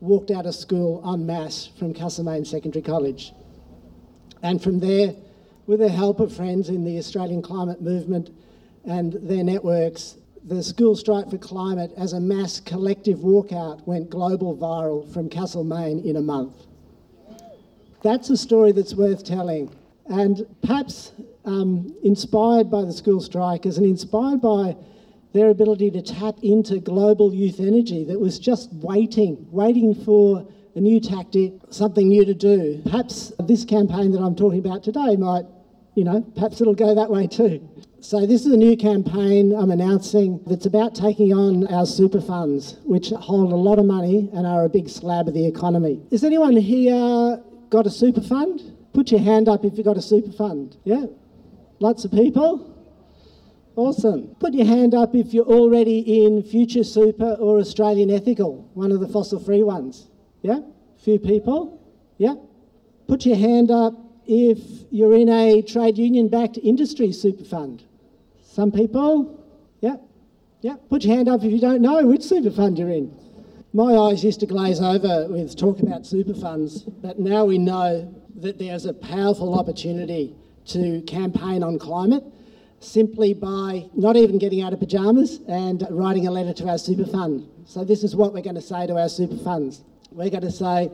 walked out of school en masse from Castlemaine Secondary College. And from there, with the help of friends in the Australian climate movement and their networks, the School Strike for Climate as a mass collective walkout went global viral from Castlemaine in a month. That's a story that's worth telling. And perhaps um, inspired by the school strikers and inspired by their ability to tap into global youth energy that was just waiting, waiting for a new tactic, something new to do. Perhaps this campaign that I'm talking about today might, you know, perhaps it'll go that way too. So, this is a new campaign I'm announcing that's about taking on our super funds, which hold a lot of money and are a big slab of the economy. Is anyone here got a super fund? Put your hand up if you've got a super fund. Yeah? Lots of people? Awesome. Put your hand up if you're already in Future Super or Australian Ethical, one of the fossil free ones. Yeah? Few people? Yeah? Put your hand up if you're in a trade union backed industry super fund. Some people? Yeah? Yeah? Put your hand up if you don't know which super fund you're in. My eyes used to glaze over with talk about super funds, but now we know that there's a powerful opportunity to campaign on climate simply by not even getting out of pyjamas and writing a letter to our super fund. So, this is what we're going to say to our super funds. We're going to say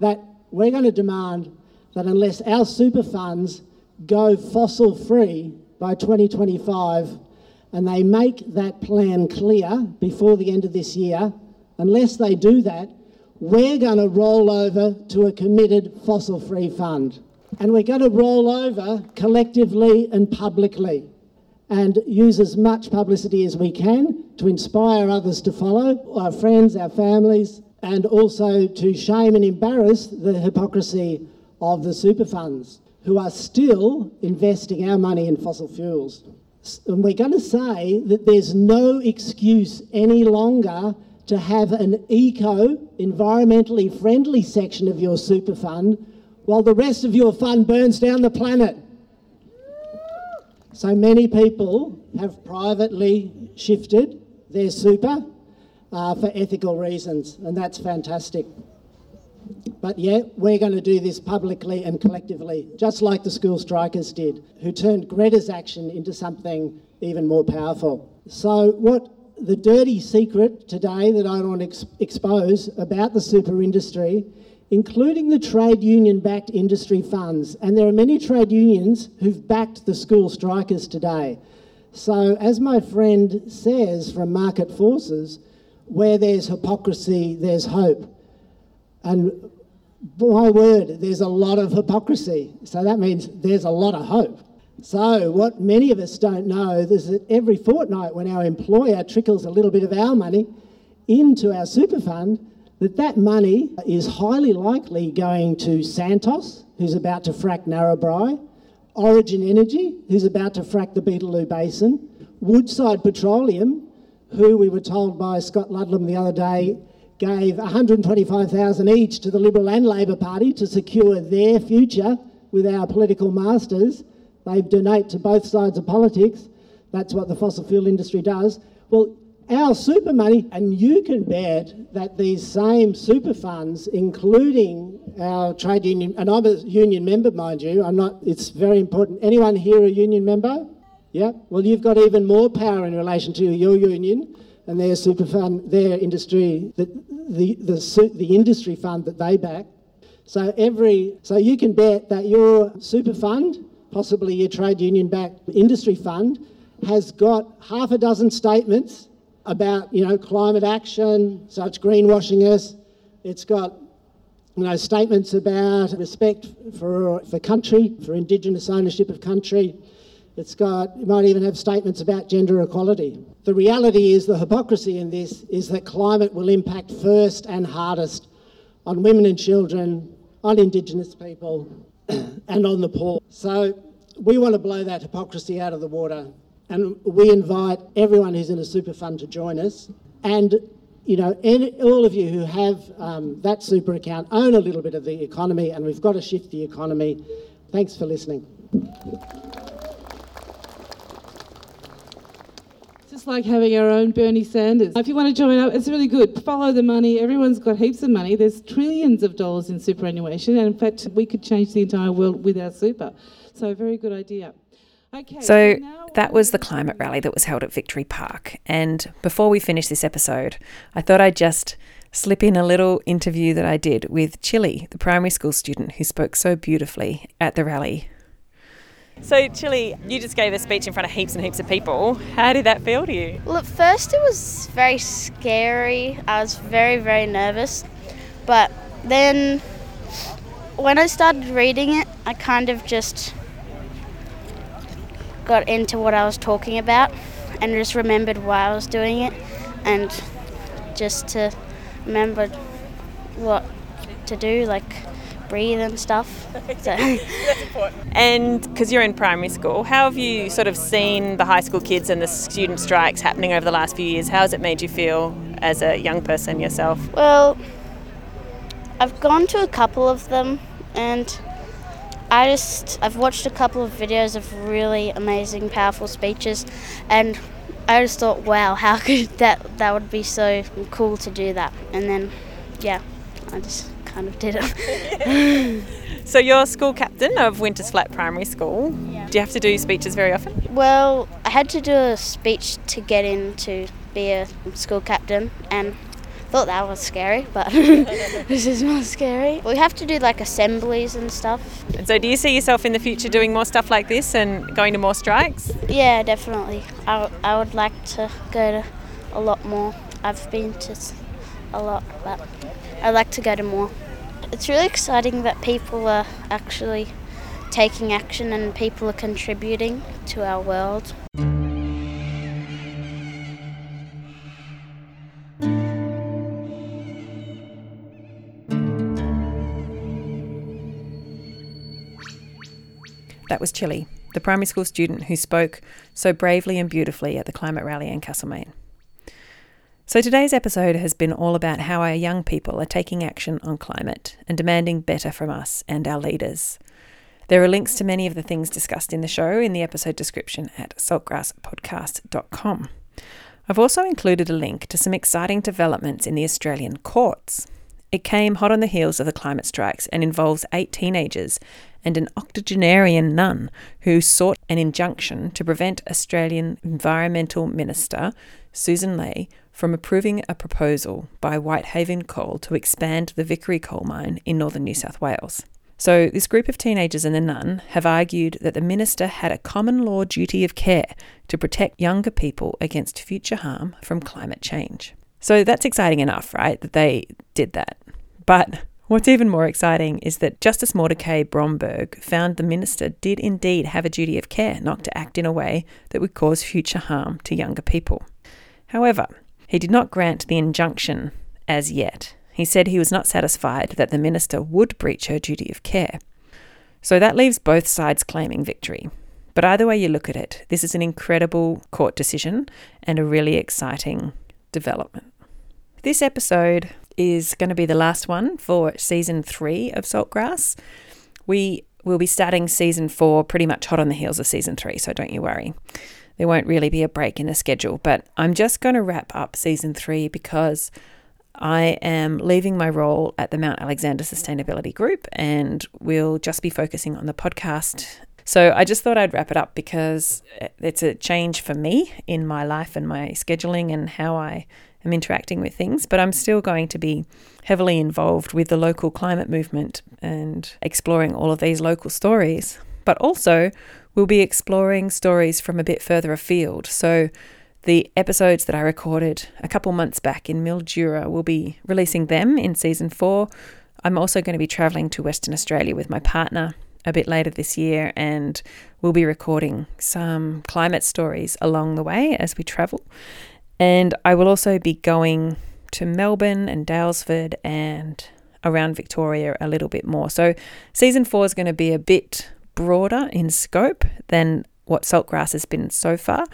that we're going to demand that unless our super funds go fossil free by 2025 and they make that plan clear before the end of this year, unless they do that, we're going to roll over to a committed fossil free fund. And we're going to roll over collectively and publicly and use as much publicity as we can to inspire others to follow, our friends, our families, and also to shame and embarrass the hypocrisy of the super funds who are still investing our money in fossil fuels. And we're going to say that there's no excuse any longer to have an eco, environmentally friendly section of your super fund while the rest of your fund burns down the planet. So many people have privately shifted their super uh, for ethical reasons, and that's fantastic. But yeah, we're going to do this publicly and collectively, just like the school strikers did, who turned Greta's action into something even more powerful. So, what the dirty secret today that I want to ex- expose about the super industry, including the trade union backed industry funds, and there are many trade unions who've backed the school strikers today. So, as my friend says from Market Forces, where there's hypocrisy, there's hope. And my word, there's a lot of hypocrisy. So that means there's a lot of hope. So, what many of us don't know is that every fortnight, when our employer trickles a little bit of our money into our super fund, that that money is highly likely going to Santos, who's about to frack Narrabri, Origin Energy, who's about to frack the Beetaloo Basin, Woodside Petroleum, who we were told by Scott Ludlam the other day gave 125,000 each to the Liberal and Labor Party to secure their future with our political masters. They donate to both sides of politics. That's what the fossil fuel industry does. Well, our super money, and you can bet that these same super funds, including our trade union, and I'm a union member, mind you, I'm not, it's very important. Anyone here a union member? Yeah? Well, you've got even more power in relation to your union and their super fund, their industry, the, the, the, the industry fund that they back. So every, so you can bet that your super fund, possibly your trade union backed industry fund, has got half a dozen statements about you know climate action, so it's greenwashing us. It's got you know statements about respect for for country, for Indigenous ownership of country. It's got it might even have statements about gender equality. The reality is the hypocrisy in this is that climate will impact first and hardest on women and children, on Indigenous people, <clears throat> and on the poor. So we want to blow that hypocrisy out of the water and we invite everyone who's in a super fund to join us. And you know, any, all of you who have um, that super account own a little bit of the economy, and we've got to shift the economy. Thanks for listening. Like having our own Bernie Sanders. If you want to join up, it's really good. Follow the money. Everyone's got heaps of money. There's trillions of dollars in superannuation, and in fact, we could change the entire world with our super. So, very good idea. Okay, so that was the climate rally that was held at Victory Park. And before we finish this episode, I thought I'd just slip in a little interview that I did with Chili, the primary school student who spoke so beautifully at the rally. So, Chili, you just gave a speech in front of heaps and heaps of people. How did that feel to you? Well, at first it was very scary. I was very, very nervous. But then when I started reading it, I kind of just got into what I was talking about and just remembered why I was doing it and just to remember what to do, like breathe and stuff. <laughs> So. and because you're in primary school, how have you sort of seen the high school kids and the student strikes happening over the last few years? How has it made you feel as a young person yourself? Well, I've gone to a couple of them and I just I've watched a couple of videos of really amazing, powerful speeches, and I just thought, wow, how <laughs> could that that would be so cool to do that, and then yeah, I just kind of did it. <laughs> so you're school captain of Winters Flat Primary School. Yeah. Do you have to do speeches very often? Well, I had to do a speech to get in to be a school captain, and thought that was scary, but <laughs> this is more scary. We have to do like assemblies and stuff. And so, do you see yourself in the future doing more stuff like this and going to more strikes? Yeah, definitely. I, I would like to go to a lot more. I've been to a lot, but I'd like to go to more. It's really exciting that people are actually taking action and people are contributing to our world. That was Chili, the primary school student who spoke so bravely and beautifully at the climate rally in Castlemaine. So today's episode has been all about how our young people are taking action on climate and demanding better from us and our leaders. There are links to many of the things discussed in the show in the episode description at saltgrasspodcast.com. I've also included a link to some exciting developments in the Australian courts. It came hot on the heels of the climate strikes and involves eight teenagers and an octogenarian nun who sought an injunction to prevent Australian Environmental Minister Susan Ley from approving a proposal by Whitehaven Coal to expand the Vickery coal mine in northern New South Wales. So, this group of teenagers and the nun have argued that the minister had a common law duty of care to protect younger people against future harm from climate change. So, that's exciting enough, right, that they did that. But What's even more exciting is that Justice Mordecai Bromberg found the minister did indeed have a duty of care not to act in a way that would cause future harm to younger people. However, he did not grant the injunction as yet. He said he was not satisfied that the minister would breach her duty of care. So that leaves both sides claiming victory. But either way you look at it, this is an incredible court decision and a really exciting development. This episode is going to be the last one for season three of Saltgrass. We will be starting season four pretty much hot on the heels of season three, so don't you worry. There won't really be a break in the schedule. But I'm just going to wrap up season three because I am leaving my role at the Mount Alexander Sustainability Group and we'll just be focusing on the podcast. So I just thought I'd wrap it up because it's a change for me in my life and my scheduling and how I am interacting with things. But I'm still going to be heavily involved with the local climate movement and exploring all of these local stories. But also, we'll be exploring stories from a bit further afield. So, the episodes that I recorded a couple months back in Mildura, we'll be releasing them in season four. I'm also going to be travelling to Western Australia with my partner a bit later this year, and we'll be recording some climate stories along the way as we travel. And I will also be going to Melbourne and Daylesford and around Victoria a little bit more. So, season four is going to be a bit broader in scope than what saltgrass has been so far,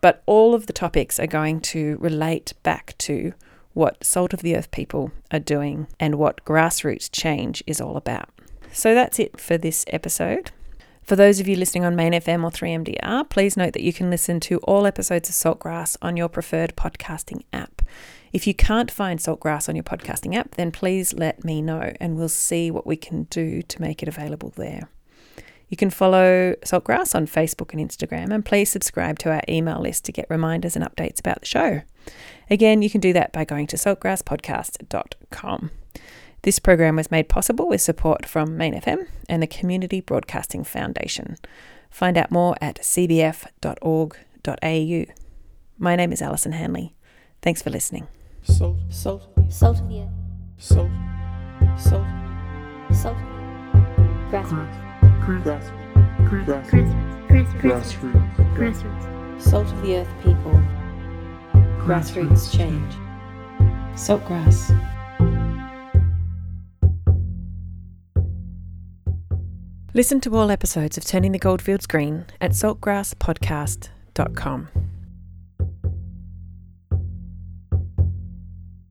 but all of the topics are going to relate back to what Salt of the Earth people are doing and what grassroots change is all about. So that's it for this episode. For those of you listening on Main FM or 3MDR, please note that you can listen to all episodes of Saltgrass on your preferred podcasting app. If you can't find Saltgrass on your podcasting app, then please let me know and we'll see what we can do to make it available there. You can follow Saltgrass on Facebook and Instagram, and please subscribe to our email list to get reminders and updates about the show. Again, you can do that by going to saltgrasspodcast.com. This program was made possible with support from Main FM and the Community Broadcasting Foundation. Find out more at cbf.org.au. My name is Alison Hanley. Thanks for listening. Salt, salt, Salt of salt, salt, Salt. Grassroots. grass, Grassroots. Grassroots. grassroots, Grassroots. Salt of the earth people. Grassroots change. Saltgrass. Listen to all episodes of Turning the Goldfields Green at saltgrasspodcast.com.